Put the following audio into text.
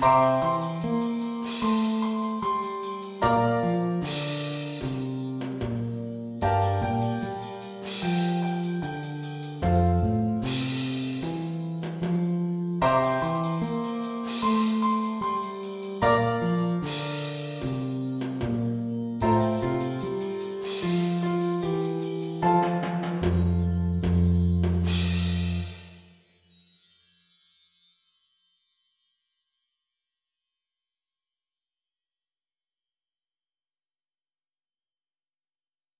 Música